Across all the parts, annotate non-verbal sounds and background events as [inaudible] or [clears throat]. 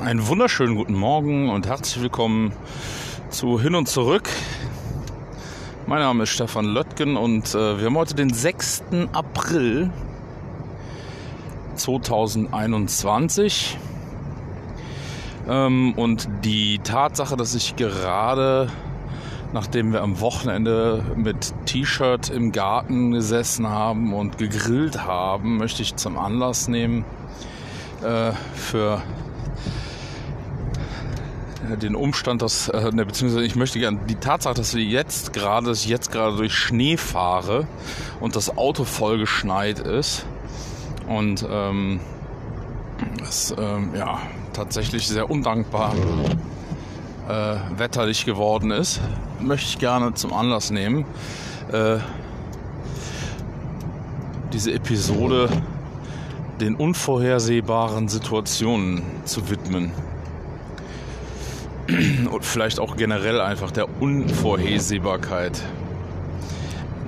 Einen wunderschönen guten Morgen und herzlich willkommen zu Hin und Zurück. Mein Name ist Stefan Löttgen und äh, wir haben heute den 6. April 2021. Ähm, und die Tatsache, dass ich gerade, nachdem wir am Wochenende mit T-Shirt im Garten gesessen haben und gegrillt haben, möchte ich zum Anlass nehmen äh, für den Umstand, dass, äh, ne, beziehungsweise ich möchte gerne die Tatsache, dass wir jetzt gerade, dass ich jetzt gerade durch Schnee fahre und das Auto voll geschneit ist und ähm, es ähm, ja tatsächlich sehr undankbar äh, wetterlich geworden ist, möchte ich gerne zum Anlass nehmen, äh, diese Episode den unvorhersehbaren Situationen zu widmen und vielleicht auch generell einfach der Unvorhersehbarkeit,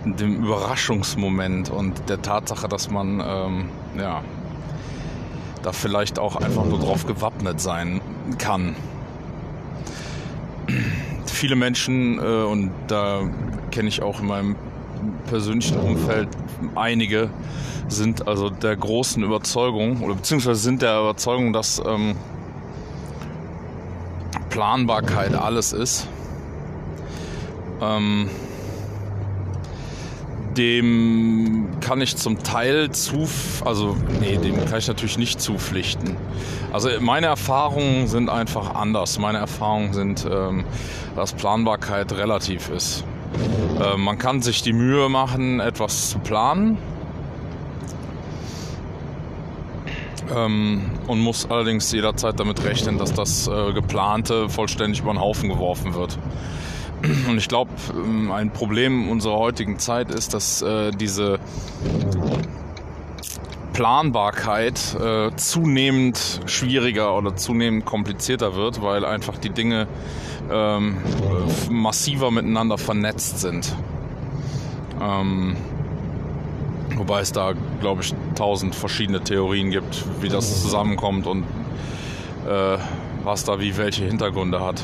dem Überraschungsmoment und der Tatsache, dass man ähm, ja da vielleicht auch einfach nur drauf gewappnet sein kann. Viele Menschen äh, und da kenne ich auch in meinem persönlichen Umfeld einige sind also der großen Überzeugung oder beziehungsweise sind der Überzeugung, dass ähm, Planbarkeit alles ist. Ähm, dem kann ich zum Teil zu, also nee, dem kann ich natürlich nicht zupflichten. Also meine Erfahrungen sind einfach anders. Meine Erfahrungen sind, ähm, dass Planbarkeit relativ ist. Äh, man kann sich die Mühe machen, etwas zu planen. ähm, und muss allerdings jederzeit damit rechnen, dass das äh, geplante vollständig über den Haufen geworfen wird. Und ich glaube, ähm, ein Problem unserer heutigen Zeit ist, dass äh, diese Planbarkeit äh, zunehmend schwieriger oder zunehmend komplizierter wird, weil einfach die Dinge ähm, massiver miteinander vernetzt sind. Ähm, Wobei es da, glaube ich, tausend verschiedene Theorien gibt, wie das zusammenkommt und äh, was da wie welche Hintergründe hat.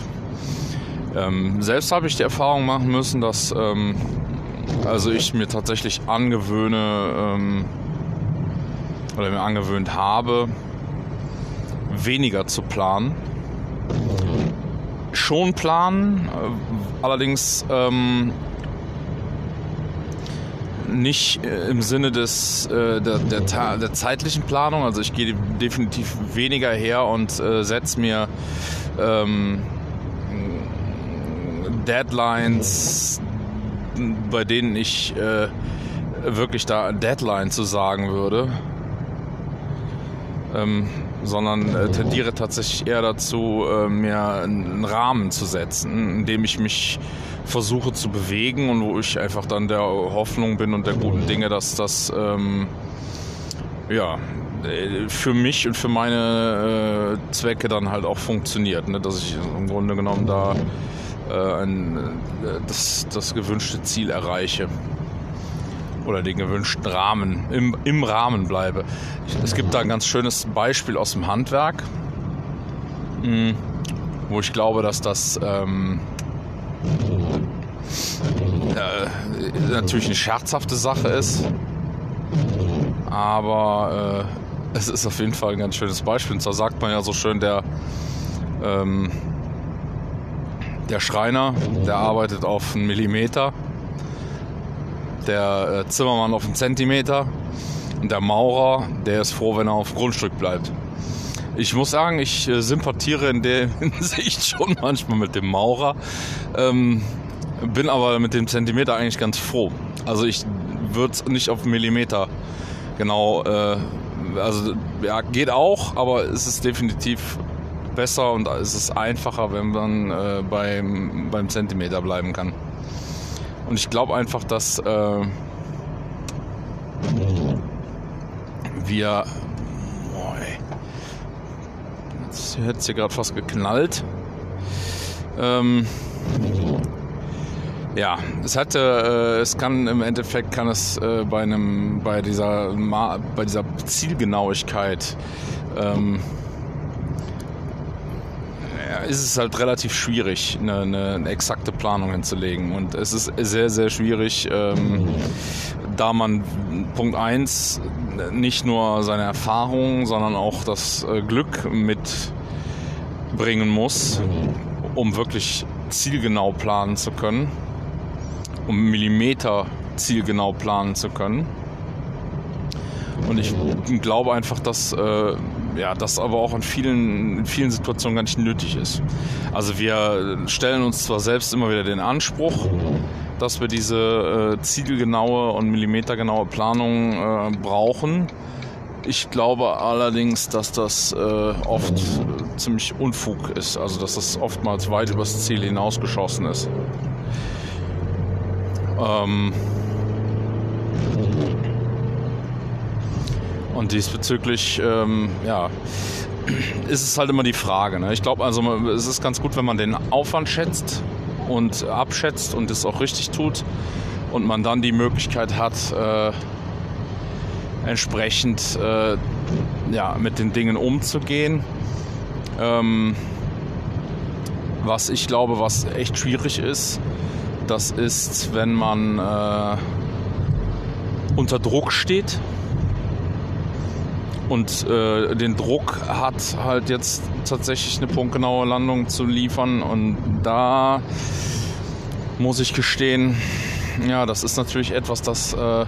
Ähm, selbst habe ich die Erfahrung machen müssen, dass ähm, also ich mir tatsächlich angewöhne ähm, oder mir angewöhnt habe, weniger zu planen. Schon planen, äh, allerdings ähm, nicht äh, im Sinne des, äh, der, der, der, zeitlichen Planung. Also ich gehe definitiv weniger her und äh, setze mir ähm, Deadlines, bei denen ich äh, wirklich da Deadline zu sagen würde. Ähm, sondern äh, tendiere tatsächlich eher dazu, äh, mir einen Rahmen zu setzen, in dem ich mich versuche zu bewegen und wo ich einfach dann der Hoffnung bin und der guten Dinge, dass das ähm, ja für mich und für meine äh, Zwecke dann halt auch funktioniert, ne? dass ich im Grunde genommen da ein, äh, das, das gewünschte Ziel erreiche oder den gewünschten Rahmen, im, im Rahmen bleibe. Es gibt da ein ganz schönes Beispiel aus dem Handwerk, hm, wo ich glaube, dass das ähm, äh, natürlich eine scherzhafte Sache ist, aber äh, es ist auf jeden Fall ein ganz schönes Beispiel. Und zwar sagt man ja so schön, der, ähm, der Schreiner, der arbeitet auf einen Millimeter der äh, Zimmermann auf einen Zentimeter und der Maurer, der ist froh, wenn er auf Grundstück bleibt. Ich muss sagen, ich äh, sympathiere in der [laughs] Hinsicht schon manchmal mit dem Maurer, ähm, bin aber mit dem Zentimeter eigentlich ganz froh. Also ich würde es nicht auf Millimeter genau, äh, also ja, geht auch, aber es ist definitiv besser und es ist einfacher, wenn man äh, beim, beim Zentimeter bleiben kann. Und ich glaube einfach, dass äh, wir. Boah. Jetzt hätte es hier gerade fast geknallt. Ähm, ja, es hatte, äh, es kann im Endeffekt kann es äh, bei einem, bei dieser, bei dieser Zielgenauigkeit ähm, ist es halt relativ schwierig, eine, eine, eine, exakte Planung hinzulegen. Und es ist sehr, sehr schwierig, ähm, da man Punkt 1 nicht nur seine Erfahrung, sondern auch das äh, Glück mitbringen muss, um wirklich zielgenau planen zu können, um Millimeter zielgenau planen zu können. Und ich glaube einfach, dass äh, ja, das aber auch in vielen, in vielen Situationen gar nicht nötig ist. Also wir stellen uns zwar selbst immer wieder den Anspruch, dass wir diese äh, zielgenaue und millimetergenaue Planung äh, brauchen. Ich glaube allerdings, dass das äh, oft ziemlich Unfug ist, also dass das oftmals weit übers Ziel hinausgeschossen ist. Ähm und diesbezüglich, ähm, ja, ist es halt immer die Frage. Ne? Ich glaube, also es ist ganz gut, wenn man den Aufwand schätzt und abschätzt und es auch richtig tut und man dann die Möglichkeit hat, äh, entsprechend äh, ja, mit den Dingen umzugehen. Ähm, was ich glaube, was echt schwierig ist, das ist, wenn man äh, unter Druck steht und äh, den Druck hat, halt jetzt tatsächlich eine punktgenaue Landung zu liefern. Und da muss ich gestehen, ja, das ist natürlich etwas, das äh,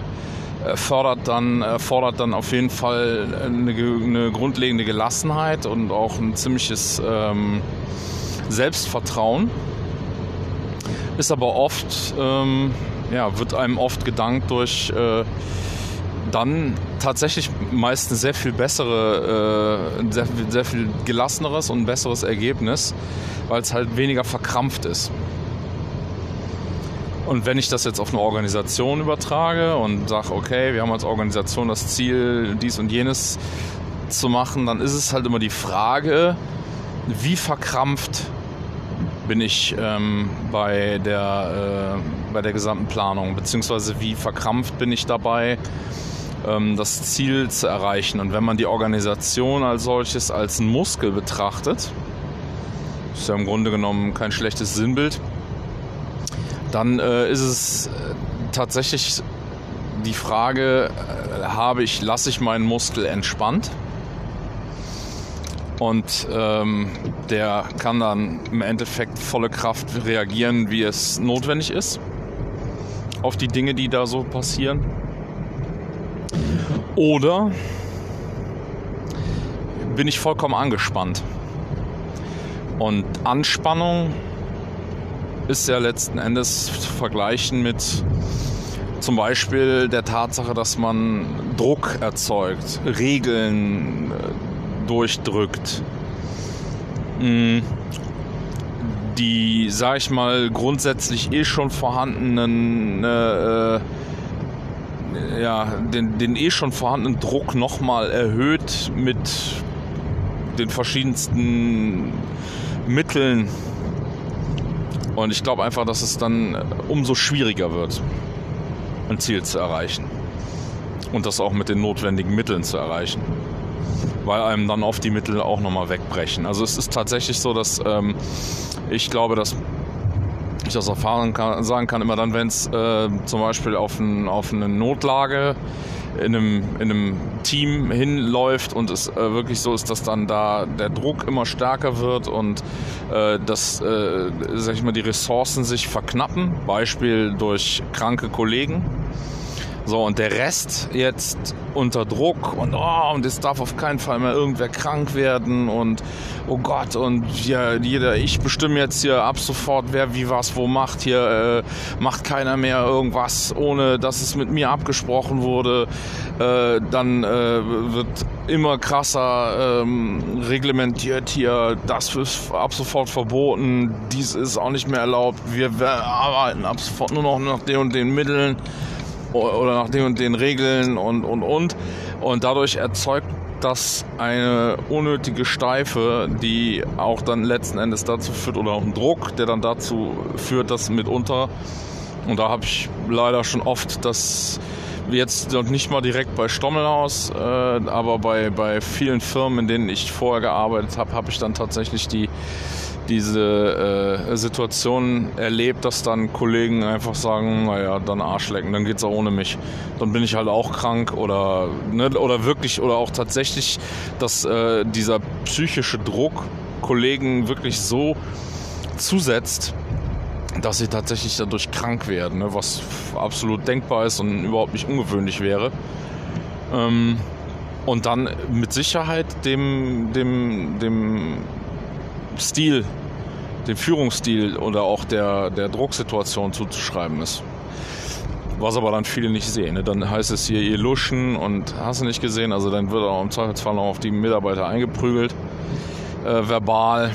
fördert dann, fordert dann auf jeden Fall eine, eine, grundlegende Gelassenheit und auch ein ziemliches ähm, Selbstvertrauen. Ist aber oft, ähm, ja, wird einem oft gedankt durch äh, dann tatsächlich meist ein sehr viel bessere, äh, sehr, sehr viel gelasseneres und besseres Ergebnis, weil es halt weniger verkrampft ist. Und wenn ich das jetzt auf eine Organisation übertrage und sage, okay, wir haben als Organisation das Ziel, dies und jenes zu machen, dann ist es halt immer die Frage, wie verkrampft bin ich ähm, bei, der, äh, bei der gesamten Planung, beziehungsweise wie verkrampft bin ich dabei, das Ziel zu erreichen. Und wenn man die Organisation als solches als einen Muskel betrachtet, ist ja im Grunde genommen kein schlechtes Sinnbild, dann äh, ist es äh, tatsächlich die Frage, äh, habe ich, lasse ich meinen Muskel entspannt? Und ähm, der kann dann im Endeffekt volle Kraft reagieren, wie es notwendig ist, auf die Dinge, die da so passieren. Oder bin ich vollkommen angespannt. Und Anspannung ist ja letzten Endes zu vergleichen mit zum Beispiel der Tatsache, dass man Druck erzeugt, Regeln äh, durchdrückt, hm. die, sag ich mal, grundsätzlich eh schon vorhandenen äh, ja, den, den eh schon vorhandenen Druck nochmal erhöht mit den verschiedensten Mitteln. Und ich glaube einfach, dass es dann umso schwieriger wird, ein Ziel zu erreichen. Und das auch mit den notwendigen Mitteln zu erreichen. Weil einem dann oft die Mittel auch nochmal wegbrechen. Also es ist tatsächlich so, dass ähm, ich glaube, dass ich aus Erfahrung kann, sagen kann, immer dann, wenn es äh, zum Beispiel auf, ein, auf eine Notlage in einem, in einem Team hinläuft und es äh, wirklich so ist, dass dann da der Druck immer stärker wird und äh, dass, äh, sag ich mal, die Ressourcen sich verknappen, Beispiel durch kranke Kollegen so, und der Rest jetzt unter Druck und oh, und es darf auf keinen Fall mehr irgendwer krank werden und oh Gott, und ja, jeder, ich bestimme jetzt hier ab sofort, wer wie was wo macht. Hier äh, macht keiner mehr irgendwas, ohne dass es mit mir abgesprochen wurde. Äh, dann äh, wird immer krasser ähm, reglementiert hier, das ist ab sofort verboten, dies ist auch nicht mehr erlaubt, wir, wir arbeiten ab sofort nur noch nach den und den Mitteln oder nach den und den Regeln und, und, und. Und dadurch erzeugt das eine unnötige Steife, die auch dann letzten Endes dazu führt, oder auch ein Druck, der dann dazu führt, dass mitunter Und da habe ich leider schon oft das jetzt noch nicht mal direkt bei Stommelhaus, äh, aber bei, bei vielen Firmen, in denen ich vorher gearbeitet habe, habe ich dann tatsächlich die, diese äh, Situation erlebt, dass dann Kollegen einfach sagen, naja, dann Arschlecken, dann geht's auch ohne mich. Dann bin ich halt auch krank oder, ne, oder wirklich, oder auch tatsächlich, dass äh, dieser psychische Druck Kollegen wirklich so zusetzt, dass sie tatsächlich dadurch krank werden, ne, was absolut denkbar ist und überhaupt nicht ungewöhnlich wäre. Ähm, und dann mit Sicherheit dem, dem, dem Stil, dem Führungsstil oder auch der, der Drucksituation zuzuschreiben ist. Was aber dann viele nicht sehen. Ne? Dann heißt es hier, ihr luschen und hast du nicht gesehen. Also dann wird auch im Zweifelsfall noch auf die Mitarbeiter eingeprügelt. Äh, verbal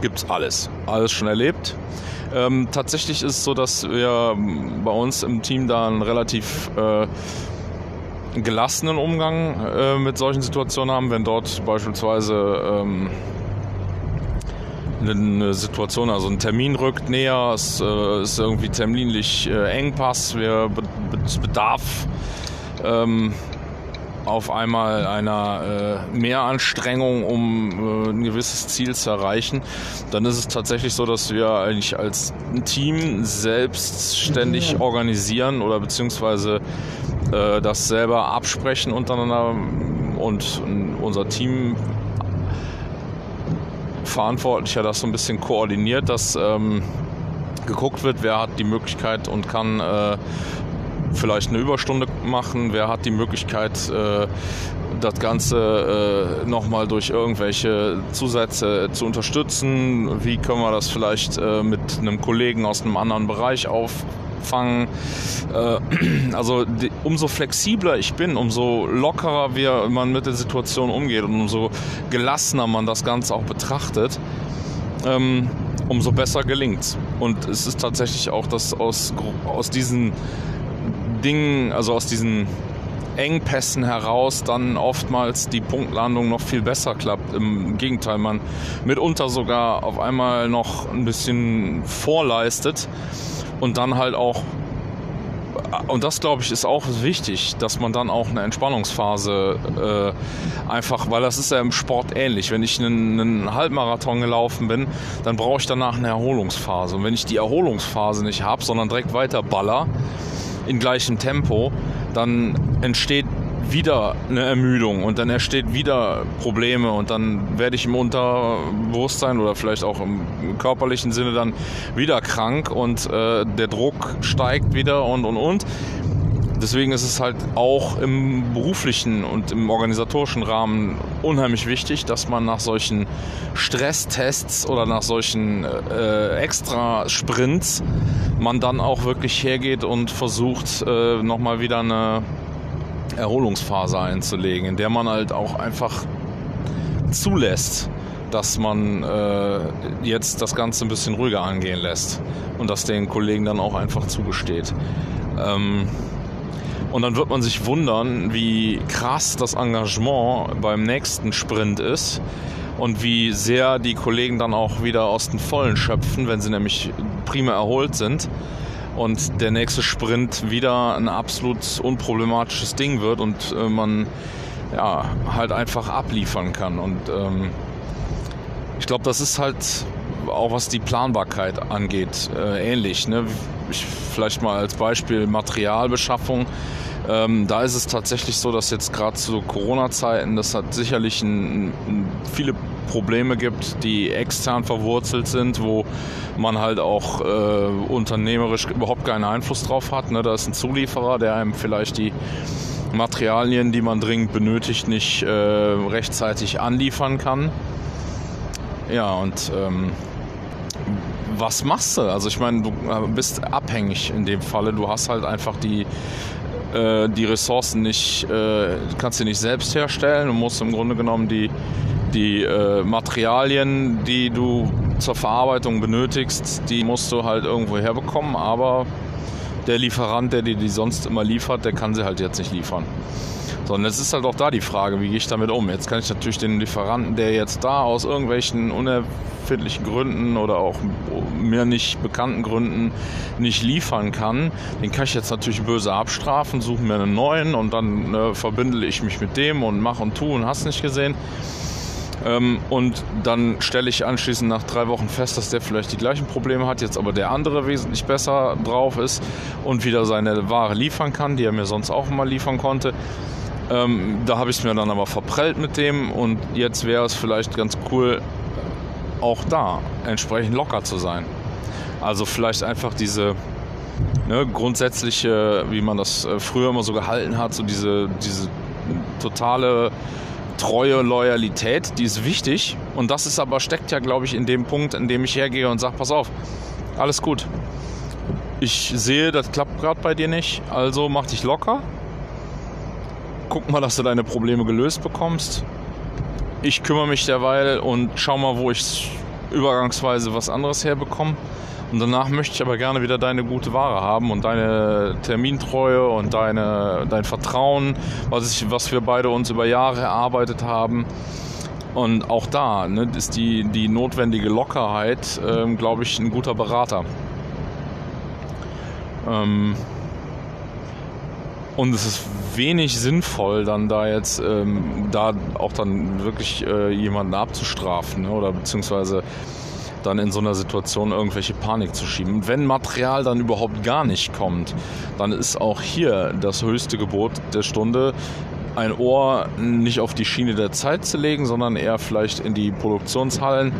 gibt's alles. Alles schon erlebt. Ähm, tatsächlich ist es so, dass wir bei uns im Team da einen relativ äh, gelassenen Umgang äh, mit solchen Situationen haben, wenn dort beispielsweise ähm, eine Situation, also ein Termin rückt näher, es äh, ist irgendwie terminlich äh, Engpass, wir bedarf ähm, auf einmal einer äh, Mehranstrengung, um äh, ein gewisses Ziel zu erreichen, dann ist es tatsächlich so, dass wir eigentlich als Team selbstständig organisieren oder beziehungsweise äh, das selber absprechen untereinander und unser Team Verantwortlicher das so ein bisschen koordiniert, dass ähm, geguckt wird, wer hat die Möglichkeit und kann äh, vielleicht eine Überstunde machen, wer hat die Möglichkeit, äh, das Ganze äh, nochmal durch irgendwelche Zusätze zu unterstützen, wie können wir das vielleicht äh, mit einem Kollegen aus einem anderen Bereich auffangen. Äh, [clears throat] also die, umso flexibler ich bin, umso lockerer wir, man mit der Situation umgeht und umso gelassener man das Ganze auch betrachtet, ähm, umso besser gelingt Und es ist tatsächlich auch, dass aus, aus diesen Dingen, also aus diesen Engpässen heraus dann oftmals die Punktlandung noch viel besser klappt. Im Gegenteil, man mitunter sogar auf einmal noch ein bisschen vorleistet und dann halt auch und das glaube ich ist auch wichtig, dass man dann auch eine Entspannungsphase äh, einfach, weil das ist ja im Sport ähnlich. Wenn ich einen, einen Halbmarathon gelaufen bin, dann brauche ich danach eine Erholungsphase. Und wenn ich die Erholungsphase nicht habe, sondern direkt weiter baller, in gleichem Tempo, dann entsteht wieder eine Ermüdung und dann entsteht wieder Probleme und dann werde ich im Unterbewusstsein oder vielleicht auch im körperlichen Sinne dann wieder krank und äh, der Druck steigt wieder und und und deswegen ist es halt auch im beruflichen und im organisatorischen Rahmen unheimlich wichtig, dass man nach solchen Stresstests oder nach solchen äh, Extra-Sprints man dann auch wirklich hergeht und versucht, äh, nochmal wieder eine Erholungsphase einzulegen, in der man halt auch einfach zulässt, dass man äh, jetzt das Ganze ein bisschen ruhiger angehen lässt und das den Kollegen dann auch einfach zugesteht. Ähm, und dann wird man sich wundern, wie krass das Engagement beim nächsten Sprint ist und wie sehr die Kollegen dann auch wieder aus den Vollen schöpfen, wenn sie nämlich prima erholt sind und der nächste Sprint wieder ein absolut unproblematisches Ding wird und äh, man ja halt einfach abliefern kann. Und ähm, ich glaube, das ist halt auch was die Planbarkeit angeht, äh, ähnlich. Ne? Ich, vielleicht mal als Beispiel Materialbeschaffung. Ähm, da ist es tatsächlich so, dass jetzt gerade zu Corona-Zeiten, das hat sicherlich ein, ein, viele Probleme gibt, die extern verwurzelt sind, wo man halt auch äh, unternehmerisch überhaupt keinen Einfluss drauf hat. Ne? Da ist ein Zulieferer, der einem vielleicht die Materialien, die man dringend benötigt, nicht äh, rechtzeitig anliefern kann. Ja, und ähm, was machst du? Also ich meine, du äh, bist abhängig in dem Falle. Du hast halt einfach die äh, die Ressourcen nicht, äh, kannst du nicht selbst herstellen. Du musst im Grunde genommen die, die äh, Materialien, die du zur Verarbeitung benötigst, die musst du halt irgendwo herbekommen. Aber der Lieferant, der dir die sonst immer liefert, der kann sie halt jetzt nicht liefern. Sondern es ist halt auch da die Frage, wie gehe ich damit um? Jetzt kann ich natürlich den Lieferanten, der jetzt da aus irgendwelchen unerfindlichen Gründen oder auch mir nicht bekannten Gründen nicht liefern kann, den kann ich jetzt natürlich böse abstrafen, suche mir einen neuen und dann äh, verbindele ich mich mit dem und mache und tu und hast nicht gesehen. Ähm, und dann stelle ich anschließend nach drei Wochen fest, dass der vielleicht die gleichen Probleme hat, jetzt aber der andere wesentlich besser drauf ist und wieder seine Ware liefern kann, die er mir sonst auch immer liefern konnte. Ähm, da habe ich es mir dann aber verprellt mit dem und jetzt wäre es vielleicht ganz cool, auch da entsprechend locker zu sein. Also vielleicht einfach diese ne, grundsätzliche, wie man das äh, früher immer so gehalten hat, so diese, diese totale treue Loyalität, die ist wichtig. Und das ist aber, steckt ja, glaube ich, in dem Punkt, in dem ich hergehe und sage, pass auf, alles gut. Ich sehe, das klappt gerade bei dir nicht, also mach dich locker guck mal, dass du deine Probleme gelöst bekommst. Ich kümmere mich derweil und schau mal, wo ich übergangsweise was anderes herbekomme. Und danach möchte ich aber gerne wieder deine gute Ware haben und deine Termintreue und deine, dein Vertrauen, was, ich, was wir beide uns über Jahre erarbeitet haben. Und auch da ne, ist die, die notwendige Lockerheit, ähm, glaube ich, ein guter Berater. Ähm, und es ist wenig sinnvoll, dann da jetzt ähm, da auch dann wirklich äh, jemanden abzustrafen ne? oder beziehungsweise dann in so einer Situation irgendwelche Panik zu schieben. wenn Material dann überhaupt gar nicht kommt, dann ist auch hier das höchste Gebot der Stunde, ein Ohr nicht auf die Schiene der Zeit zu legen, sondern eher vielleicht in die Produktionshallen,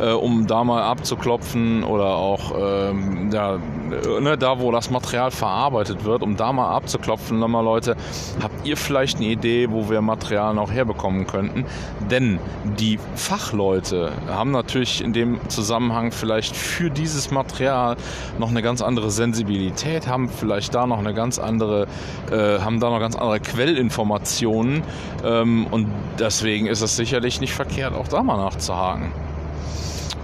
äh, um da mal abzuklopfen oder auch ähm, ja, ne, da, wo das Material verarbeitet wird, um da mal abzuklopfen, nochmal Leute, habt ihr vielleicht eine Idee, wo wir Material noch herbekommen könnten? Denn die Fachleute haben natürlich in dem Zusammenhang vielleicht für dieses Material noch eine ganz andere Sensibilität, haben vielleicht da noch eine ganz andere, äh, haben da noch ganz andere Quellinformationen ähm, und deswegen ist es sicherlich nicht verkehrt, auch da mal nachzuhaken.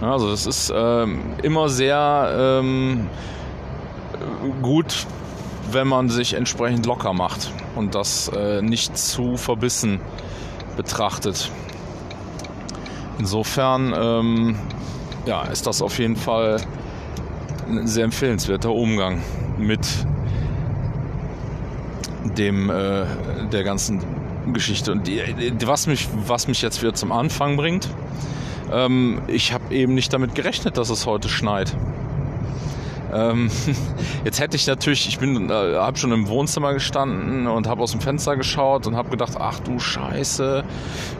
Also es ist ähm, immer sehr ähm, gut, wenn man sich entsprechend locker macht und das äh, nicht zu verbissen betrachtet. Insofern ähm, ja, ist das auf jeden Fall ein sehr empfehlenswerter Umgang mit dem äh, der ganzen Geschichte. Und die, was mich was mich jetzt wieder zum Anfang bringt, ähm, ich habe eben nicht damit gerechnet, dass es heute schneit. Ähm, [laughs] jetzt hätte ich natürlich, ich bin, äh, habe schon im Wohnzimmer gestanden und habe aus dem Fenster geschaut und habe gedacht, ach du Scheiße,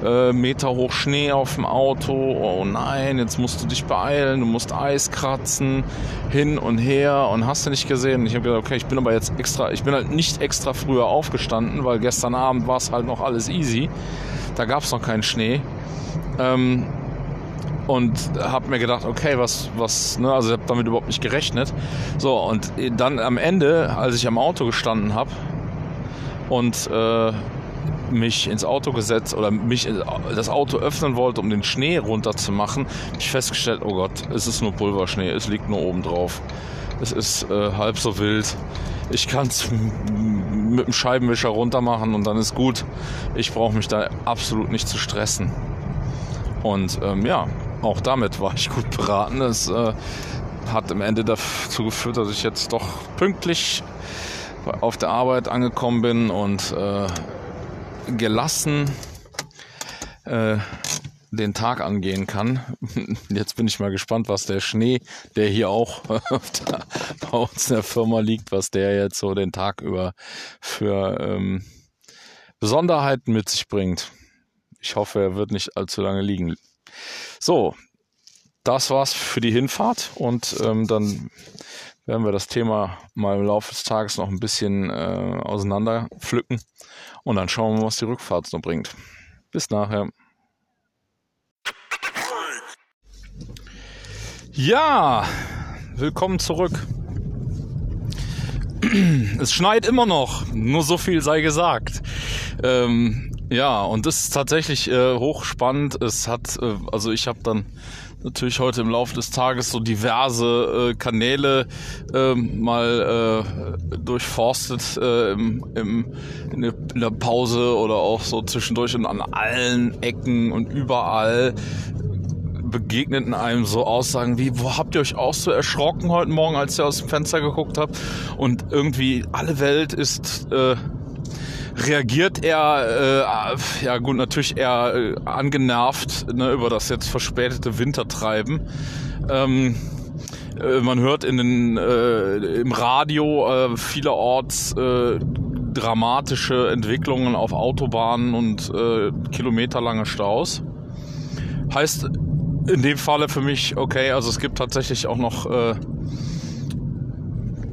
äh, Meter hoch Schnee auf dem Auto, oh nein, jetzt musst du dich beeilen, du musst Eis kratzen, hin und her und hast du nicht gesehen. ich habe gedacht, okay, ich bin aber jetzt extra, ich bin halt nicht extra früher aufgestanden, weil gestern Abend war es halt noch alles easy. Da gab es noch keinen Schnee. Ähm, und habe mir gedacht, okay, was, was, ne, also ich habe damit überhaupt nicht gerechnet. So, und dann am Ende, als ich am Auto gestanden habe und äh, mich ins Auto gesetzt oder mich das Auto öffnen wollte, um den Schnee runterzumachen, habe ich festgestellt, oh Gott, es ist nur Pulverschnee, es liegt nur oben drauf. Es ist äh, halb so wild. Ich kann es mit dem Scheibenwischer runter machen und dann ist gut. Ich brauche mich da absolut nicht zu stressen. Und ähm, ja, auch damit war ich gut beraten. Es äh, hat am Ende dazu geführt, dass ich jetzt doch pünktlich auf der Arbeit angekommen bin und äh, gelassen äh, den Tag angehen kann. [laughs] Jetzt bin ich mal gespannt, was der Schnee, der hier auch [laughs] bei uns in der Firma liegt, was der jetzt so den Tag über für ähm, Besonderheiten mit sich bringt. Ich hoffe, er wird nicht allzu lange liegen. So, das war's für die Hinfahrt und ähm, dann werden wir das Thema mal im Laufe des Tages noch ein bisschen äh, auseinander pflücken und dann schauen wir, was die Rückfahrt so bringt. Bis nachher. Ja, willkommen zurück. [clears throat] Es schneit immer noch, nur so viel sei gesagt. Ähm, ja, und das ist tatsächlich äh, hochspannend. Es hat, äh, also ich habe dann natürlich heute im Laufe des Tages so diverse äh, Kanäle äh, mal äh, durchforstet äh, im, im, in, der, in der Pause oder auch so zwischendurch und an allen Ecken und überall begegneten einem so Aussagen wie, wo habt ihr euch auch so erschrocken heute Morgen, als ihr aus dem Fenster geguckt habt? Und irgendwie alle Welt ist äh, reagiert er, äh, ja gut, natürlich eher äh, angenervt ne, über das jetzt verspätete Wintertreiben. Ähm, äh, man hört in den, äh, im Radio äh, vielerorts äh, dramatische Entwicklungen auf Autobahnen und kilometerlange Staus. Heißt in dem Falle für mich, okay, also es gibt tatsächlich auch noch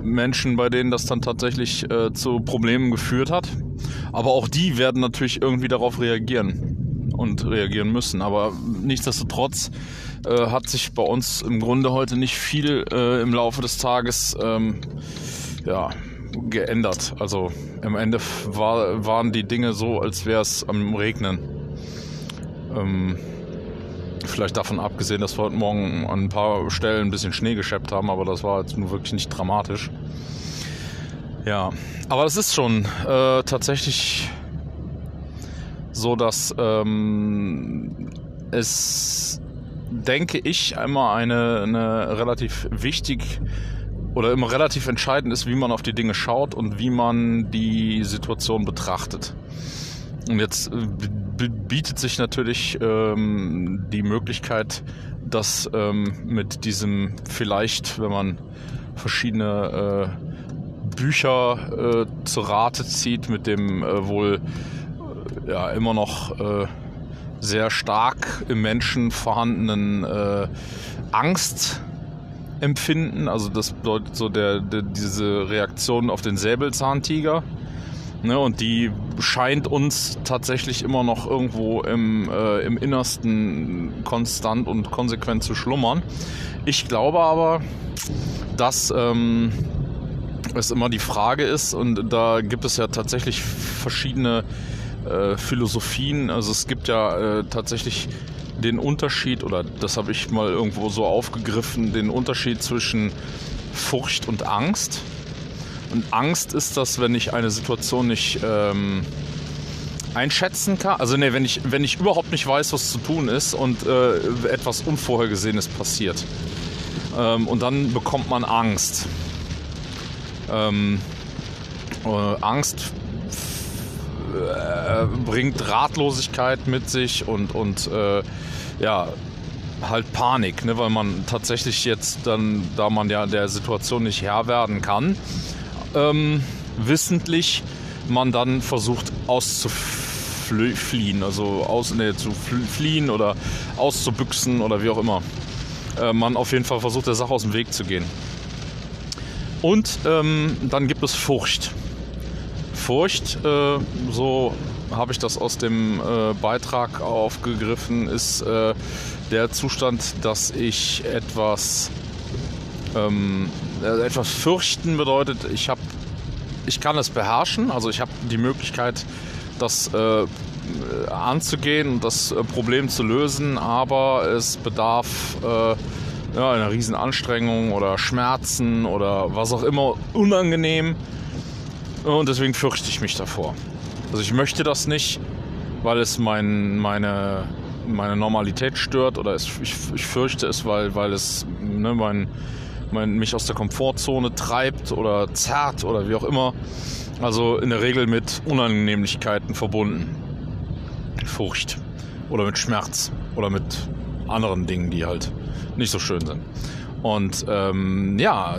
Menschen, bei denen das dann tatsächlich äh, zu Problemen geführt hat. Aber auch die werden natürlich irgendwie darauf reagieren und reagieren müssen. Aber nichtsdestotrotz äh, hat sich bei uns im Grunde heute nicht viel äh, im Laufe des Tages ähm, ja, geändert. Also am Ende war, waren die Dinge so, als wäre es am Regnen. Ähm, Vielleicht davon abgesehen, dass wir heute Morgen an ein paar Stellen ein bisschen Schnee gescheppt haben, aber das war jetzt nur wirklich nicht dramatisch. Ja, aber es ist schon äh, tatsächlich so, dass ähm, es, denke ich, einmal eine, eine relativ wichtig oder immer relativ entscheidend ist, wie man auf die Dinge schaut und wie man die Situation betrachtet. Und jetzt äh, bietet sich natürlich ähm, die Möglichkeit, dass ähm, mit diesem vielleicht, wenn man verschiedene äh, Bücher äh, zu Rate zieht, mit dem äh, wohl ja immer noch äh, sehr stark im Menschen vorhandenen äh, Angstempfinden, also das bedeutet so der, der diese Reaktion auf den Säbelzahntiger Ne, und die scheint uns tatsächlich immer noch irgendwo im, äh, im Innersten konstant und konsequent zu schlummern. Ich glaube aber, dass ähm, es immer die Frage ist, und da gibt es ja tatsächlich verschiedene äh, Philosophien. Also es gibt ja äh, tatsächlich den Unterschied, oder das habe ich mal irgendwo so aufgegriffen, den Unterschied zwischen Furcht und Angst. Und Angst ist das, wenn ich eine Situation nicht ähm, einschätzen kann. Also nee, wenn ich, wenn ich überhaupt nicht weiß, was zu tun ist und äh, etwas Unvorhergesehenes passiert. Ähm, und dann bekommt man Angst. Ähm, äh, Angst äh, bringt Ratlosigkeit mit sich und, und äh, ja, halt Panik, ne, weil man tatsächlich jetzt dann, da man ja der Situation nicht Herr werden kann, ähm, wissentlich man dann versucht auszufliehen, also aus, nee, zu fliehen oder auszubüchsen oder wie auch immer. Äh, man auf jeden Fall versucht der Sache aus dem Weg zu gehen. Und ähm, dann gibt es Furcht. Furcht, äh, so habe ich das aus dem äh, Beitrag aufgegriffen, ist äh, der Zustand, dass ich etwas ähm, äh, etwas fürchten bedeutet, ich habe, ich kann es beherrschen, also ich habe die Möglichkeit, das äh, anzugehen und das äh, Problem zu lösen, aber es bedarf ja, einer riesen Anstrengung oder Schmerzen oder was auch immer unangenehm und deswegen fürchte ich mich davor. Also ich möchte das nicht, weil es mein, meine, meine Normalität stört oder es, ich, ich fürchte es, weil, weil es ne, mein, mein, mich aus der Komfortzone treibt oder zerrt oder wie auch immer. Also in der Regel mit Unannehmlichkeiten verbunden. Furcht oder mit Schmerz oder mit anderen Dingen, die halt nicht so schön sind. Und ähm, ja,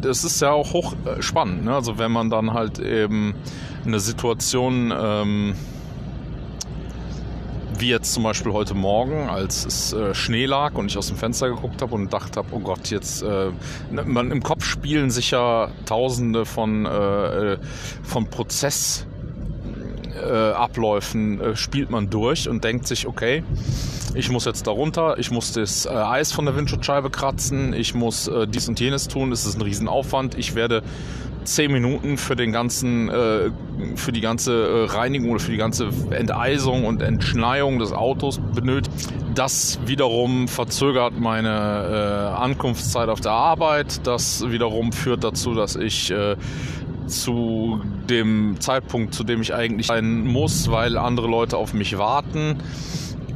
das ist ja auch hochspannend. Ne? Also wenn man dann halt eben eine Situation ähm, wie jetzt zum Beispiel heute Morgen, als es äh, Schnee lag und ich aus dem Fenster geguckt habe und dachte habe, oh Gott, jetzt äh, ne, man, im Kopf spielen sich ja Tausende von, äh, von Prozessabläufen äh, spielt man durch und denkt sich, okay, ich muss jetzt da runter, ich muss das äh, Eis von der Windschutzscheibe kratzen, ich muss äh, dies und jenes tun, es ist ein Riesenaufwand, ich werde zehn Minuten für den ganzen, äh, für die ganze äh, Reinigung oder für die ganze Enteisung und Entschneiung des Autos benötigt. das wiederum verzögert meine äh, Ankunftszeit auf der Arbeit. Das wiederum führt dazu, dass ich äh, zu dem Zeitpunkt, zu dem ich eigentlich sein muss, weil andere Leute auf mich warten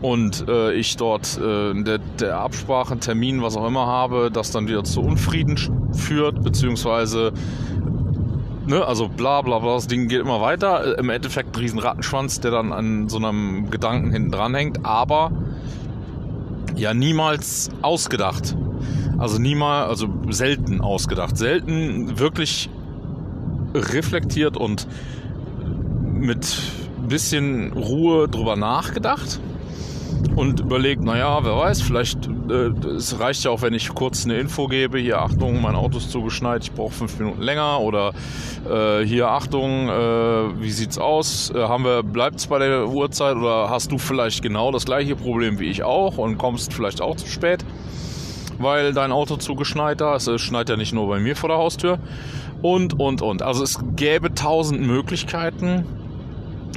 und äh, ich dort äh, der, der Absprache, Termin, was auch immer habe, das dann wieder zu Unfrieden führt, beziehungsweise Ne, also bla bla bla, das Ding geht immer weiter. Im Endeffekt ein riesen Rattenschwanz, der dann an so einem Gedanken hinten dran hängt, aber ja niemals ausgedacht. Also niemals, also selten ausgedacht. Selten wirklich reflektiert und mit bisschen Ruhe drüber nachgedacht und überlegt, naja, wer weiß, vielleicht, äh, es reicht ja auch, wenn ich kurz eine Info gebe, hier Achtung, mein Auto ist zugeschneit, ich brauche fünf Minuten länger. Oder äh, hier Achtung, äh, wie sieht's aus, äh, haben wir, bleibt's bei der Uhrzeit oder hast du vielleicht genau das gleiche Problem wie ich auch und kommst vielleicht auch zu spät, weil dein Auto zugeschneit da ist, es schneit ja nicht nur bei mir vor der Haustür und, und, und. Also es gäbe tausend Möglichkeiten,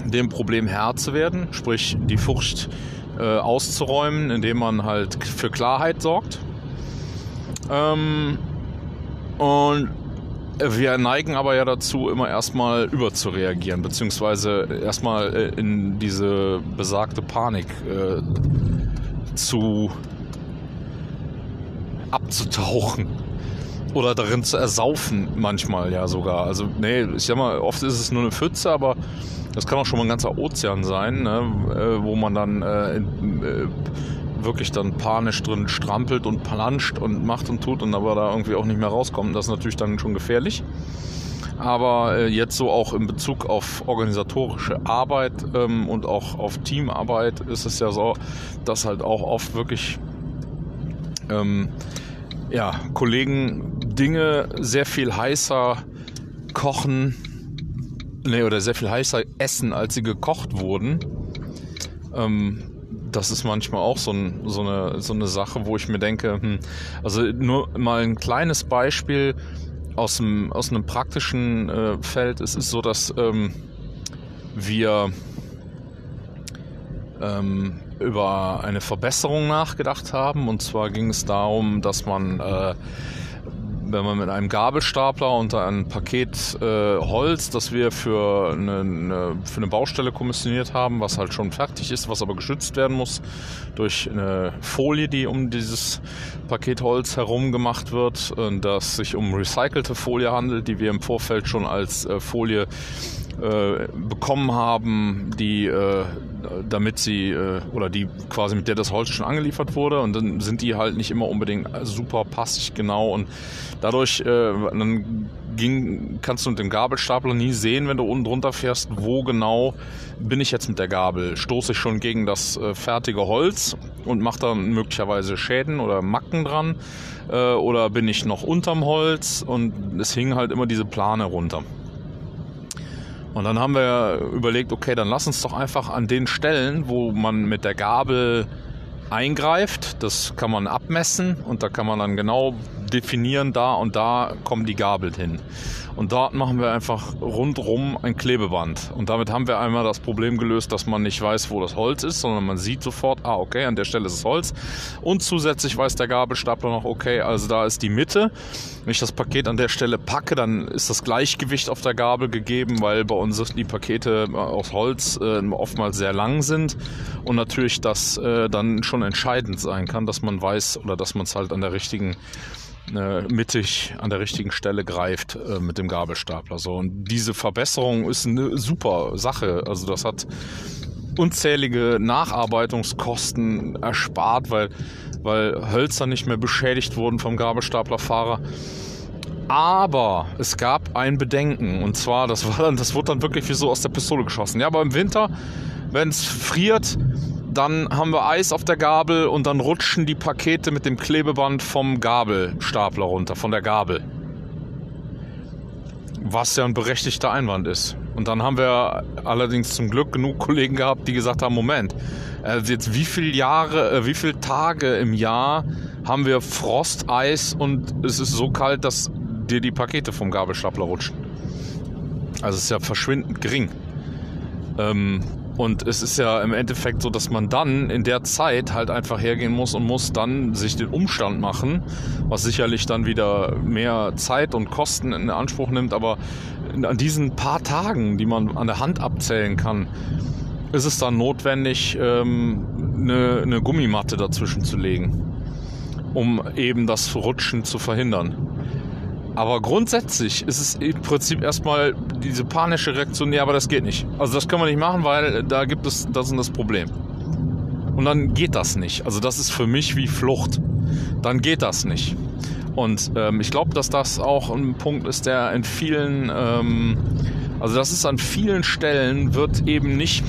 dem Problem Herr zu werden, sprich die Furcht äh, auszuräumen, indem man halt für Klarheit sorgt. Ähm, und wir neigen aber ja dazu, immer erstmal überzureagieren, beziehungsweise erstmal äh, in diese besagte Panik äh, zu abzutauchen oder darin zu ersaufen manchmal ja sogar. Also nee, ich sag mal, oft ist es nur eine Pfütze, aber das kann auch schon mal ein ganzer Ozean sein, ne, äh, wo man dann äh, äh, wirklich dann panisch drin strampelt und planscht und macht und tut und aber da irgendwie auch nicht mehr rauskommt. Das ist natürlich dann schon gefährlich. Aber äh, jetzt so auch in Bezug auf organisatorische Arbeit ähm, und auch auf Teamarbeit ist es ja so, dass halt auch oft wirklich ähm, ja, Kollegen Dinge sehr viel heißer kochen, nee, oder sehr viel heißer essen, als sie gekocht wurden. Ähm, das ist manchmal auch so, ein, so, eine, so eine Sache, wo ich mir denke, hm, also nur mal ein kleines Beispiel aus, dem, aus einem praktischen äh, Feld. Es ist so, dass ähm, wir ähm, über eine Verbesserung nachgedacht haben. Und zwar ging es darum, dass man äh, wenn man mit einem Gabelstapler unter ein Paket äh, Holz, das wir für eine, eine, für eine Baustelle kommissioniert haben, was halt schon fertig ist, was aber geschützt werden muss durch eine Folie, die um dieses Paket Holz herum gemacht wird, und dass sich um recycelte Folie handelt, die wir im Vorfeld schon als äh, Folie äh, bekommen haben, die äh, damit sie äh, oder die quasi mit der das Holz schon angeliefert wurde und dann sind die halt nicht immer unbedingt super passig genau und dadurch äh, dann ging, kannst du mit dem Gabelstapler nie sehen, wenn du unten drunter fährst, wo genau bin ich jetzt mit der Gabel. Stoße ich schon gegen das äh, fertige Holz und mache dann möglicherweise Schäden oder Macken dran oder bin ich noch unterm Holz und es hing halt immer diese Plane runter. Und dann haben wir überlegt, okay, dann lass uns doch einfach an den Stellen, wo man mit der Gabel eingreift, das kann man abmessen und da kann man dann genau definieren, da und da kommen die Gabel hin. Und dort machen wir einfach rundrum ein Klebeband. Und damit haben wir einmal das Problem gelöst, dass man nicht weiß, wo das Holz ist, sondern man sieht sofort, ah, okay, an der Stelle ist es Holz. Und zusätzlich weiß der Gabelstapler noch, okay, also da ist die Mitte. Wenn ich das Paket an der Stelle packe, dann ist das Gleichgewicht auf der Gabel gegeben, weil bei uns die Pakete aus Holz äh, oftmals sehr lang sind. Und natürlich das äh, dann schon entscheidend sein kann, dass man weiß oder dass man es halt an der richtigen äh, mittig an der richtigen Stelle greift äh, mit dem Gabelstapler. So. Und diese Verbesserung ist eine super Sache. Also das hat unzählige Nacharbeitungskosten erspart, weil, weil Hölzer nicht mehr beschädigt wurden vom Gabelstaplerfahrer. Aber es gab ein Bedenken und zwar, das war dann, das wurde dann wirklich wie so aus der Pistole geschossen. Ja, aber im Winter, wenn es friert, dann haben wir Eis auf der Gabel und dann rutschen die Pakete mit dem Klebeband vom Gabelstapler runter, von der Gabel. Was ja ein berechtigter Einwand ist. Und dann haben wir allerdings zum Glück genug Kollegen gehabt, die gesagt haben, Moment, also jetzt wie viele Jahre, äh, wie viele Tage im Jahr haben wir Frost, Eis und es ist so kalt, dass dir die Pakete vom Gabelstapler rutschen. Also es ist ja verschwindend gering. Ähm, Und es ist ja im Endeffekt so, dass man dann in der Zeit halt einfach hergehen muss und muss dann sich den Umstand machen, was sicherlich dann wieder mehr Zeit und Kosten in Anspruch nimmt. Aber an diesen paar Tagen, die man an der Hand abzählen kann, ist es dann notwendig, ähm, eine, eine Gummimatte dazwischen zu legen, um eben das Rutschen zu verhindern. Aber grundsätzlich ist es im Prinzip erstmal diese panische Reaktion, nee, aber das geht nicht. Also das können wir nicht machen, weil da gibt es das und das Problem. Und dann geht das nicht. Also das ist für mich wie Flucht. Dann geht das nicht. Und ähm, ich glaube, dass das auch ein Punkt ist, der in vielen, ähm, also das ist an vielen Stellen, wird eben nicht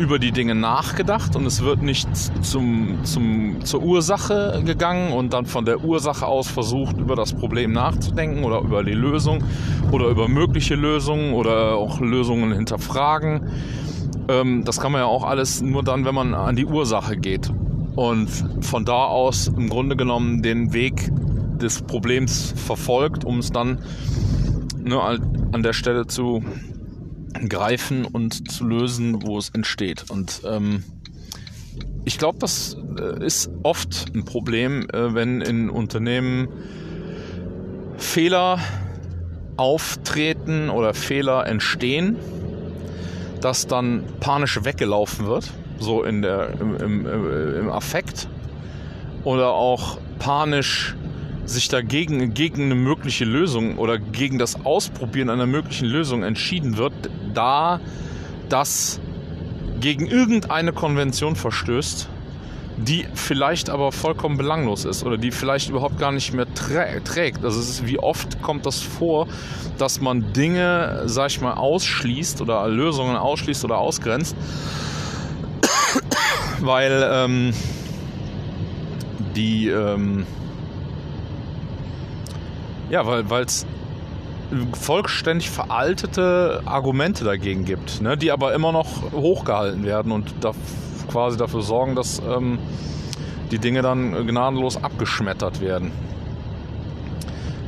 über die Dinge nachgedacht und es wird nicht zum, zum, zur Ursache gegangen und dann von der Ursache aus versucht, über das Problem nachzudenken oder über die Lösung oder über mögliche Lösungen oder auch Lösungen hinterfragen. Ähm, das kann man ja auch alles nur dann, wenn man an die Ursache geht und von da aus im Grunde genommen den Weg des Problems verfolgt, um es dann ne, an der Stelle zu greifen und zu lösen, wo es entsteht. Und ähm, ich glaube, das äh, ist oft ein Problem, äh, wenn in Unternehmen Fehler auftreten oder Fehler entstehen, dass dann panisch weggelaufen wird, so in der, im, im, im Affekt, oder auch panisch sich dagegen gegen eine mögliche Lösung oder gegen das Ausprobieren einer möglichen Lösung entschieden wird, da das gegen irgendeine Konvention verstößt, die vielleicht aber vollkommen belanglos ist oder die vielleicht überhaupt gar nicht mehr trägt. Also ist, wie oft kommt das vor, dass man Dinge, sag ich mal, ausschließt oder Lösungen ausschließt oder ausgrenzt, [coughs] weil ähm, die ähm, ja, weil es vollständig veraltete Argumente dagegen gibt, ne, die aber immer noch hochgehalten werden und da quasi dafür sorgen, dass ähm, die Dinge dann gnadenlos abgeschmettert werden.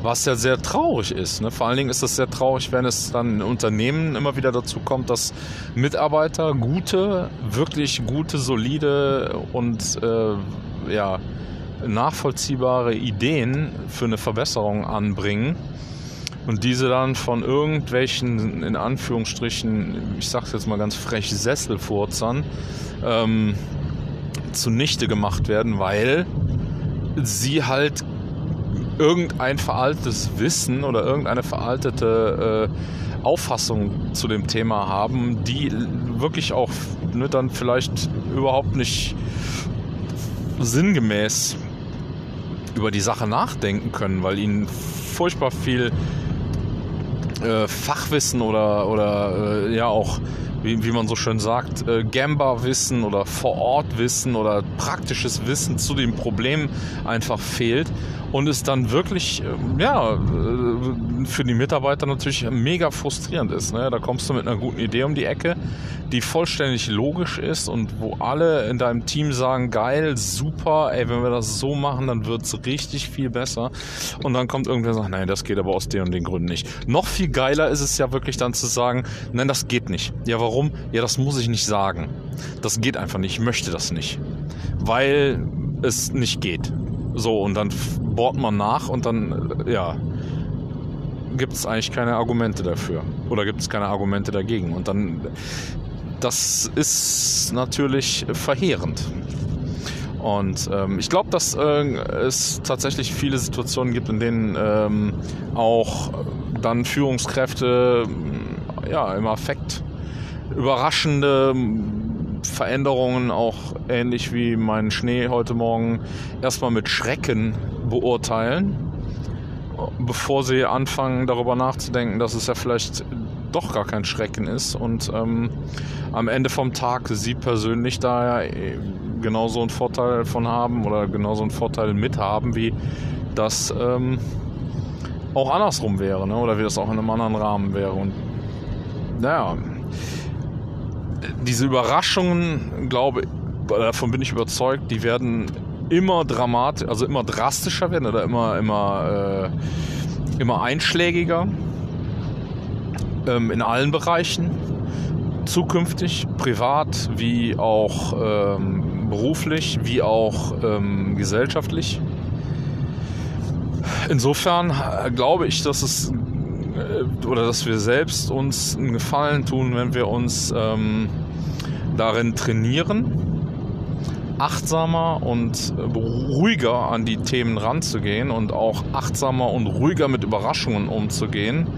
Was ja sehr traurig ist. Ne? Vor allen Dingen ist es sehr traurig, wenn es dann in Unternehmen immer wieder dazu kommt, dass Mitarbeiter gute, wirklich gute, solide und äh, ja, nachvollziehbare Ideen für eine Verbesserung anbringen und diese dann von irgendwelchen, in Anführungsstrichen, ich sag's jetzt mal ganz frech, Sesselfurzern ähm, zunichte gemacht werden, weil sie halt irgendein veraltetes Wissen oder irgendeine veraltete äh, Auffassung zu dem Thema haben, die wirklich auch ne, dann vielleicht überhaupt nicht sinngemäß über die Sache nachdenken können, weil ihnen furchtbar viel äh, Fachwissen oder, oder äh, ja auch, wie, wie man so schön sagt, äh, Gamba-Wissen oder Vor-Ort-Wissen oder praktisches Wissen zu dem Problem einfach fehlt und es dann wirklich, ähm, ja, äh, für die Mitarbeiter natürlich mega frustrierend ist. Ne? Da kommst du mit einer guten Idee um die Ecke, die vollständig logisch ist und wo alle in deinem Team sagen, geil, super, ey, wenn wir das so machen, dann wird es richtig viel besser. Und dann kommt irgendwer und sagt, nein, das geht aber aus den und den Gründen nicht. Noch viel geiler ist es ja wirklich dann zu sagen, nein, das geht nicht. Ja, warum? Ja, das muss ich nicht sagen. Das geht einfach nicht. Ich möchte das nicht. Weil es nicht geht. So, und dann bohrt man nach und dann, ja, gibt es eigentlich keine Argumente dafür. Oder gibt es keine Argumente dagegen. Und dann, das ist natürlich verheerend. Und ähm, ich glaube, dass äh, es tatsächlich viele Situationen gibt, in denen ähm, auch dann Führungskräfte ja, im Affekt überraschende Veränderungen auch ähnlich wie mein Schnee heute Morgen erstmal mit Schrecken beurteilen, bevor sie anfangen darüber nachzudenken, dass es ja vielleicht doch gar kein Schrecken ist und ähm, am Ende vom Tag sie persönlich da ja genauso einen Vorteil von haben oder genauso einen Vorteil mit haben, wie das ähm, auch andersrum wäre ne? oder wie das auch in einem anderen Rahmen wäre. Und naja, diese Überraschungen, glaube davon bin ich überzeugt, die werden immer dramatisch, also immer drastischer werden oder immer, immer, äh, immer einschlägiger ähm, in allen Bereichen. zukünftig, privat wie auch ähm, beruflich, wie auch ähm, gesellschaftlich. Insofern äh, glaube ich, dass es äh, oder dass wir selbst uns einen Gefallen tun, wenn wir uns ähm, darin trainieren, achtsamer und ruhiger an die Themen ranzugehen und auch achtsamer und ruhiger mit Überraschungen umzugehen.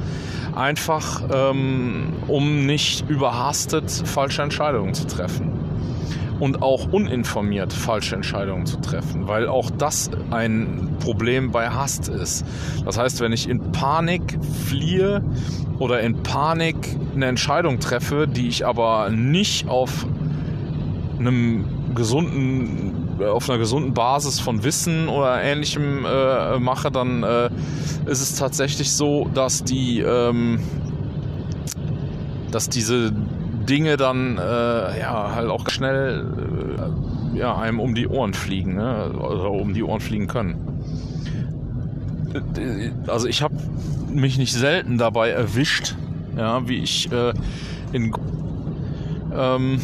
Einfach ähm, um nicht überhastet falsche Entscheidungen zu treffen und auch uninformiert falsche Entscheidungen zu treffen, weil auch das ein Problem bei Hast ist. Das heißt, wenn ich in Panik fliehe oder in Panik eine Entscheidung treffe, die ich aber nicht auf einem gesunden auf einer gesunden Basis von Wissen oder ähnlichem äh, mache, dann äh, ist es tatsächlich so, dass die ähm, dass diese Dinge dann äh, ja halt auch schnell äh, ja, einem um die Ohren fliegen ne? oder um die Ohren fliegen können. Also ich habe mich nicht selten dabei erwischt, ja, wie ich äh, in ähm,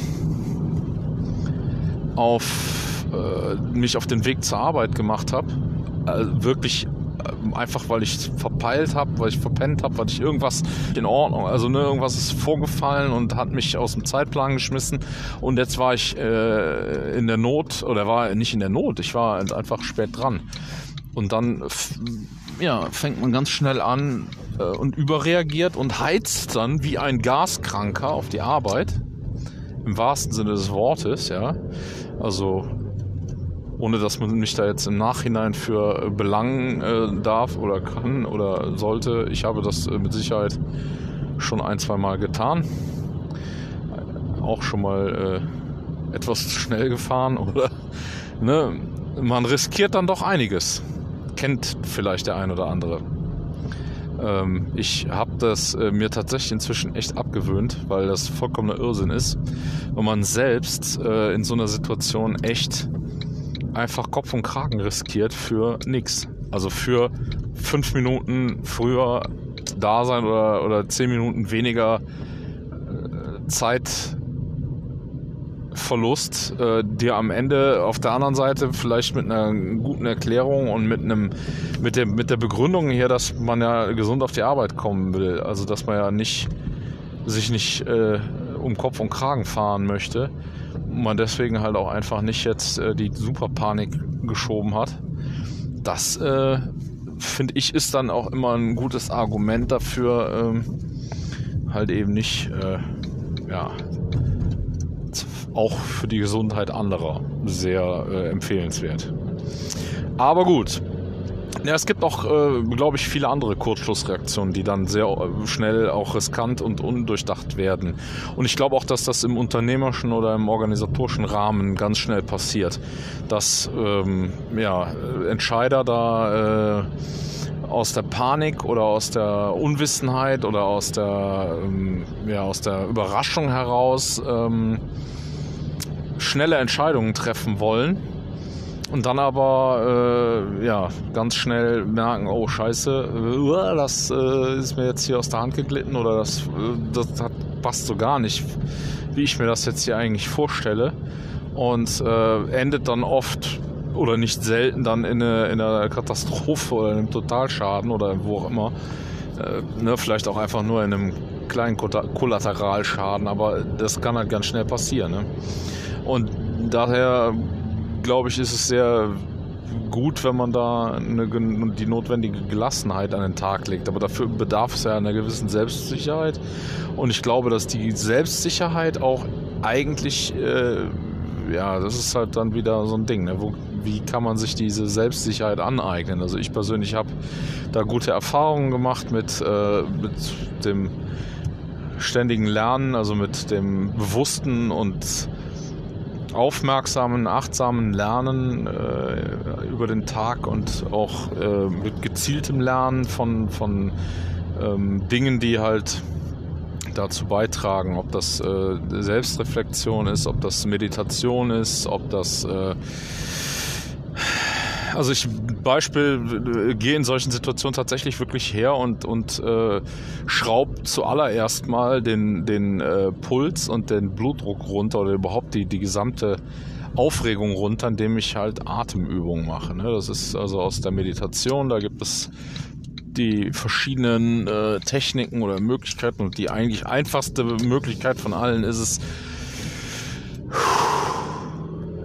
auf äh, mich auf den Weg zur Arbeit gemacht habe, äh, wirklich ähm, einfach weil ich verpeilt habe, weil ich verpennt habe, weil ich irgendwas in Ordnung, also ne, irgendwas ist vorgefallen und hat mich aus dem Zeitplan geschmissen und jetzt war ich äh, in der Not oder war nicht in der Not, ich war einfach spät dran. Und dann ja, fängt man ganz schnell an äh, und überreagiert und heizt dann wie ein Gaskranker auf die Arbeit. Im wahrsten Sinne des Wortes, ja. Also ohne dass man mich da jetzt im Nachhinein für äh, belangen äh, darf oder kann oder sollte. Ich habe das äh, mit Sicherheit schon ein, zwei Mal getan. Auch schon mal äh, etwas zu schnell gefahren [laughs] oder ne, man riskiert dann doch einiges. Kennt vielleicht der ein oder andere. Ähm, ich habe das äh, mir tatsächlich inzwischen echt abgewöhnt, weil das vollkommener Irrsinn ist, wenn man selbst äh, in so einer Situation echt einfach Kopf und Kragen riskiert für nichts. Also für fünf Minuten früher da sein oder, oder zehn Minuten weniger äh, Zeitverlust, äh, dir am Ende auf der anderen Seite vielleicht mit einer guten Erklärung und mit einem mit der mit der Begründung hier, dass man ja gesund auf die Arbeit kommen will, also dass man ja nicht sich nicht äh, um Kopf und Kragen fahren möchte, man deswegen halt auch einfach nicht jetzt äh, die Superpanik geschoben hat. Das äh, finde ich ist dann auch immer ein gutes Argument dafür, ähm, halt eben nicht, äh, ja, auch für die Gesundheit anderer sehr äh, empfehlenswert. Aber gut, ja, es gibt auch, äh, glaube ich, viele andere Kurzschlussreaktionen, die dann sehr äh, schnell auch riskant und undurchdacht werden. Und ich glaube auch, dass das im unternehmerischen oder im organisatorischen Rahmen ganz schnell passiert, dass ähm, ja, Entscheider da äh, aus der Panik oder aus der Unwissenheit oder aus der, ähm, ja, aus der Überraschung heraus ähm, schnelle Entscheidungen treffen wollen und dann aber äh, ja ganz schnell merken, oh Scheiße, äh, das äh, ist mir jetzt hier aus der Hand geglitten oder das, äh, das hat, passt so gar nicht, wie ich mir das jetzt hier eigentlich vorstelle und äh, endet dann oft oder nicht selten dann in, eine, in einer Katastrophe oder einem Totalschaden oder wo auch immer. Äh, ne, vielleicht auch einfach nur in einem kleinen Kollateralschaden, aber das kann halt ganz schnell passieren. Ne? Und daher glaube ich, ist es sehr gut, wenn man da eine, die notwendige Gelassenheit an den Tag legt. Aber dafür bedarf es ja einer gewissen Selbstsicherheit. Und ich glaube, dass die Selbstsicherheit auch eigentlich, äh, ja, das ist halt dann wieder so ein Ding. Ne? Wo, wie kann man sich diese Selbstsicherheit aneignen? Also ich persönlich habe da gute Erfahrungen gemacht mit, äh, mit dem ständigen Lernen, also mit dem bewussten und aufmerksamen, achtsamen Lernen äh, über den Tag und auch äh, mit gezieltem Lernen von, von ähm, Dingen, die halt dazu beitragen, ob das äh, Selbstreflexion ist, ob das Meditation ist, ob das äh, also ich Beispiel äh, gehe in solchen Situationen tatsächlich wirklich her und und äh, schraub zuallererst mal den den äh, Puls und den Blutdruck runter oder überhaupt die die gesamte Aufregung runter, indem ich halt Atemübungen mache. Ne? Das ist also aus der Meditation, da gibt es die verschiedenen äh, Techniken oder Möglichkeiten und die eigentlich einfachste Möglichkeit von allen ist es,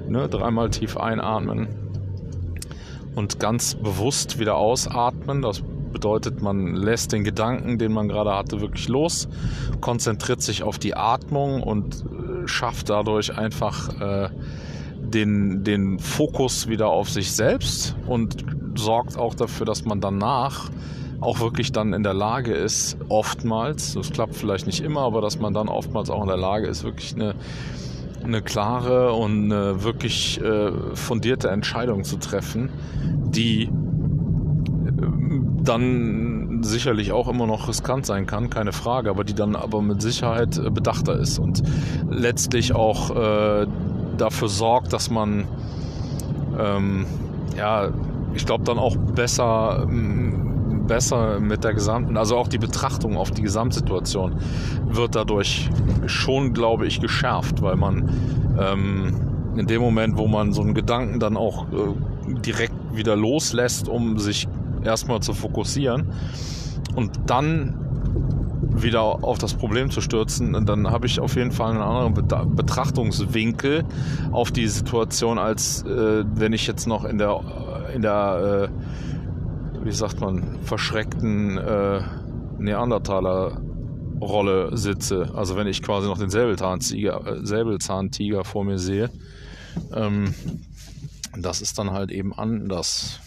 ne, dreimal tief einatmen und ganz bewusst wieder ausatmen. Das bedeutet, man lässt den Gedanken, den man gerade hatte, wirklich los, konzentriert sich auf die Atmung und äh, schafft dadurch einfach äh, den, den Fokus wieder auf sich selbst und sorgt auch dafür, dass man danach auch wirklich dann in der Lage ist, oftmals, das klappt vielleicht nicht immer, aber dass man dann oftmals auch in der Lage ist, wirklich eine, eine klare und eine wirklich äh, fundierte Entscheidung zu treffen, die äh, dann sicherlich auch immer noch riskant sein kann, keine Frage, aber die dann aber mit Sicherheit äh, bedachter ist und letztlich auch dafür sorgt, dass man ähm, ja, ich glaube dann auch besser besser mit der gesamten, also auch die Betrachtung auf die Gesamtsituation wird dadurch schon, glaube ich, geschärft, weil man ähm, in dem Moment, wo man so einen Gedanken dann auch äh, direkt wieder loslässt, um sich erstmal zu fokussieren und dann wieder auf das Problem zu stürzen, dann habe ich auf jeden Fall einen anderen Betrachtungswinkel auf die Situation, als äh, wenn ich jetzt noch in der in der äh, wie sagt man, verschreckten äh, Neandertaler-Rolle sitze. Also wenn ich quasi noch den Säbelzahntiger, äh, Säbelzahntiger vor mir sehe. Ähm, das ist dann halt eben anders.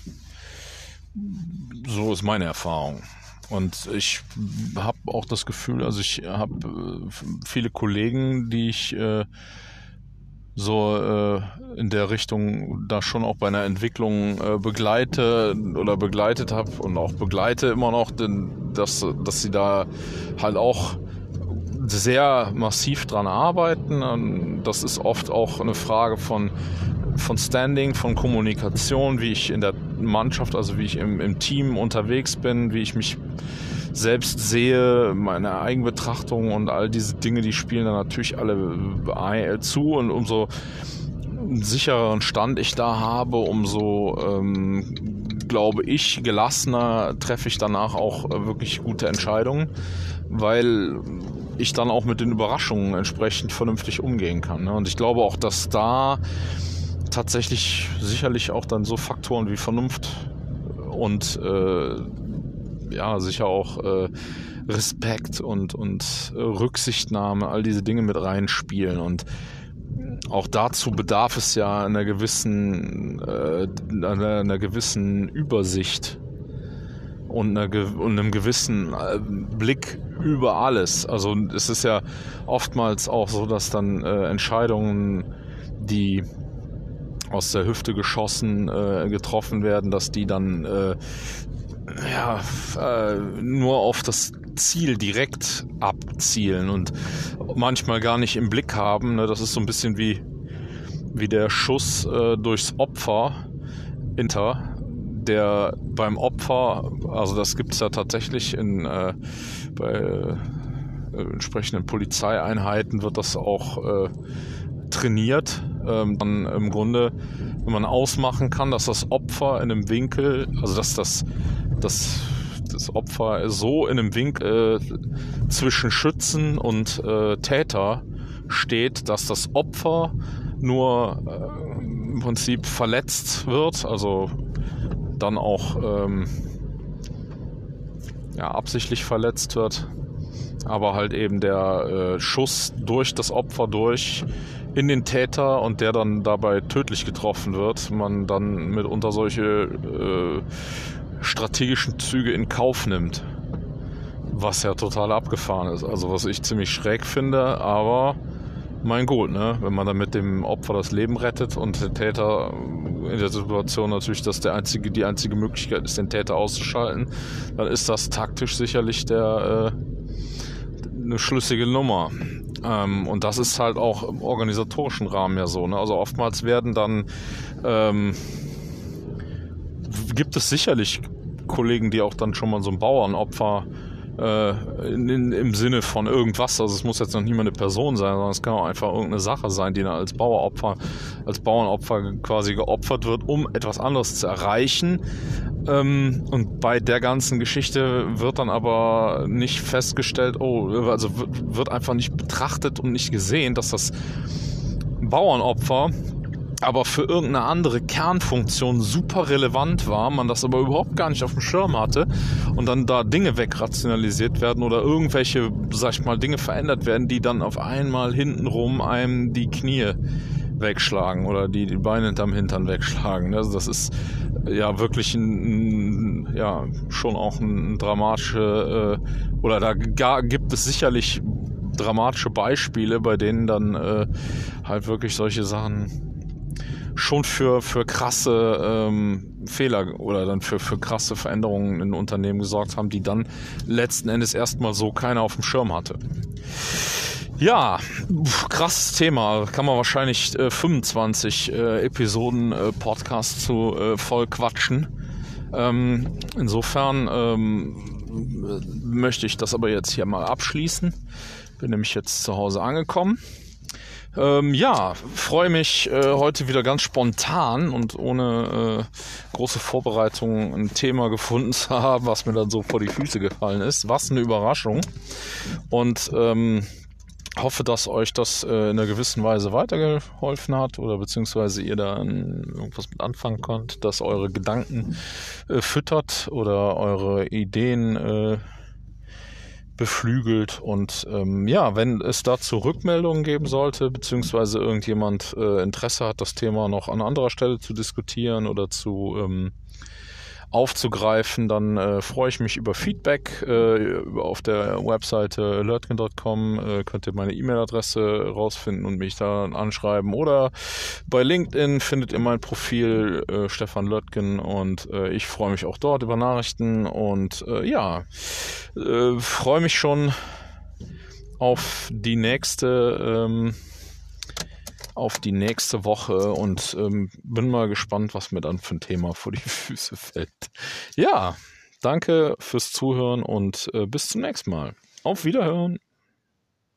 So ist meine Erfahrung. Und ich habe auch das Gefühl, also ich habe äh, viele Kollegen, die ich äh, so äh, in der Richtung da schon auch bei einer Entwicklung äh, begleite oder begleitet habe und auch begleite immer noch, denn dass, dass sie da halt auch sehr massiv dran arbeiten. Das ist oft auch eine Frage von, von Standing, von Kommunikation, wie ich in der Mannschaft, also wie ich im, im Team unterwegs bin, wie ich mich selbst sehe, meine Eigenbetrachtung und all diese Dinge, die spielen dann natürlich alle zu und umso sichereren Stand ich da habe, umso ähm, glaube ich gelassener treffe ich danach auch wirklich gute Entscheidungen, weil ich dann auch mit den Überraschungen entsprechend vernünftig umgehen kann. Ne? Und ich glaube auch, dass da tatsächlich sicherlich auch dann so Faktoren wie Vernunft und äh, ja, sicher auch äh, Respekt und, und äh, Rücksichtnahme, all diese Dinge mit reinspielen. Und auch dazu bedarf es ja einer gewissen, äh, einer, einer gewissen Übersicht und, einer, und einem gewissen äh, Blick über alles. Also es ist ja oftmals auch so, dass dann äh, Entscheidungen, die aus der Hüfte geschossen äh, getroffen werden, dass die dann äh, ja, äh, nur auf das Ziel direkt abzielen und manchmal gar nicht im Blick haben. Ne? Das ist so ein bisschen wie, wie der Schuss äh, durchs Opfer hinter, der beim Opfer, also das gibt es ja tatsächlich in, äh, bei entsprechenden Polizeieinheiten wird das auch trainiert. Ähm, dann im Grunde, wenn man ausmachen kann, dass das Opfer in einem Winkel, also dass das dass das Opfer so in einem Winkel äh, zwischen Schützen und äh, Täter steht, dass das Opfer nur äh, im Prinzip verletzt wird, also dann auch ähm, ja, absichtlich verletzt wird, aber halt eben der äh, Schuss durch das Opfer durch in den Täter und der dann dabei tödlich getroffen wird, man dann mitunter solche äh, strategischen Züge in Kauf nimmt. Was ja total abgefahren ist. Also was ich ziemlich schräg finde, aber mein Gut, ne? Wenn man dann mit dem Opfer das Leben rettet und der Täter in der Situation natürlich, dass der einzige, die einzige Möglichkeit ist, den Täter auszuschalten, dann ist das taktisch sicherlich der äh, eine schlüssige Nummer. Ähm, und das ist halt auch im organisatorischen Rahmen ja so. Ne? Also oftmals werden dann ähm, gibt es sicherlich Kollegen, die auch dann schon mal so ein Bauernopfer äh, in, in, im Sinne von irgendwas. Also es muss jetzt noch nicht mal eine Person sein, sondern es kann auch einfach irgendeine Sache sein, die dann als Baueropfer, als Bauernopfer quasi geopfert wird, um etwas anderes zu erreichen. Ähm, und bei der ganzen Geschichte wird dann aber nicht festgestellt, oh, also wird einfach nicht betrachtet und nicht gesehen, dass das Bauernopfer aber für irgendeine andere Kernfunktion super relevant war, man das aber überhaupt gar nicht auf dem Schirm hatte und dann da Dinge wegrationalisiert werden oder irgendwelche, sag ich mal, Dinge verändert werden, die dann auf einmal hintenrum einem die Knie wegschlagen oder die, die Beine hinterm Hintern wegschlagen. Also das ist ja wirklich ein, ein ja schon auch ein dramatische äh, oder da gar, gibt es sicherlich dramatische Beispiele, bei denen dann äh, halt wirklich solche Sachen schon für, für krasse ähm, Fehler oder dann für, für krasse Veränderungen in Unternehmen gesorgt haben, die dann letzten Endes erstmal so keiner auf dem Schirm hatte. Ja, krasses Thema. Kann man wahrscheinlich äh, 25 äh, Episoden äh, Podcast zu äh, voll quatschen. Ähm, insofern ähm, möchte ich das aber jetzt hier mal abschließen. Bin nämlich jetzt zu Hause angekommen. Ähm, ja, freue mich äh, heute wieder ganz spontan und ohne äh, große Vorbereitung ein Thema gefunden zu [laughs] haben, was mir dann so vor die Füße gefallen ist. Was eine Überraschung. Und ähm, hoffe, dass euch das äh, in einer gewissen Weise weitergeholfen hat oder beziehungsweise ihr da irgendwas mit anfangen könnt, dass eure Gedanken äh, füttert oder eure Ideen äh, beflügelt. Und ähm, ja, wenn es dazu Rückmeldungen geben sollte, beziehungsweise irgendjemand äh, Interesse hat, das Thema noch an anderer Stelle zu diskutieren oder zu ähm, aufzugreifen, dann äh, freue ich mich über Feedback. Äh, auf der Webseite alertgen.com äh, könnt ihr meine E-Mail-Adresse rausfinden und mich da anschreiben. Oder bei LinkedIn findet ihr mein Profil äh, Stefan Lötgen und äh, ich freue mich auch dort über Nachrichten und äh, ja, freue mich schon auf die nächste ähm, auf die nächste Woche und ähm, bin mal gespannt, was mir dann für ein Thema vor die [laughs] Füße fällt. Ja, danke fürs Zuhören und äh, bis zum nächsten Mal. Auf Wiederhören.